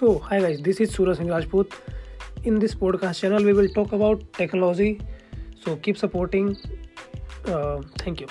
So, hi guys, this is Suraj Singh Rajput. In this podcast channel, we will talk about technology. So, keep supporting. Uh, thank you.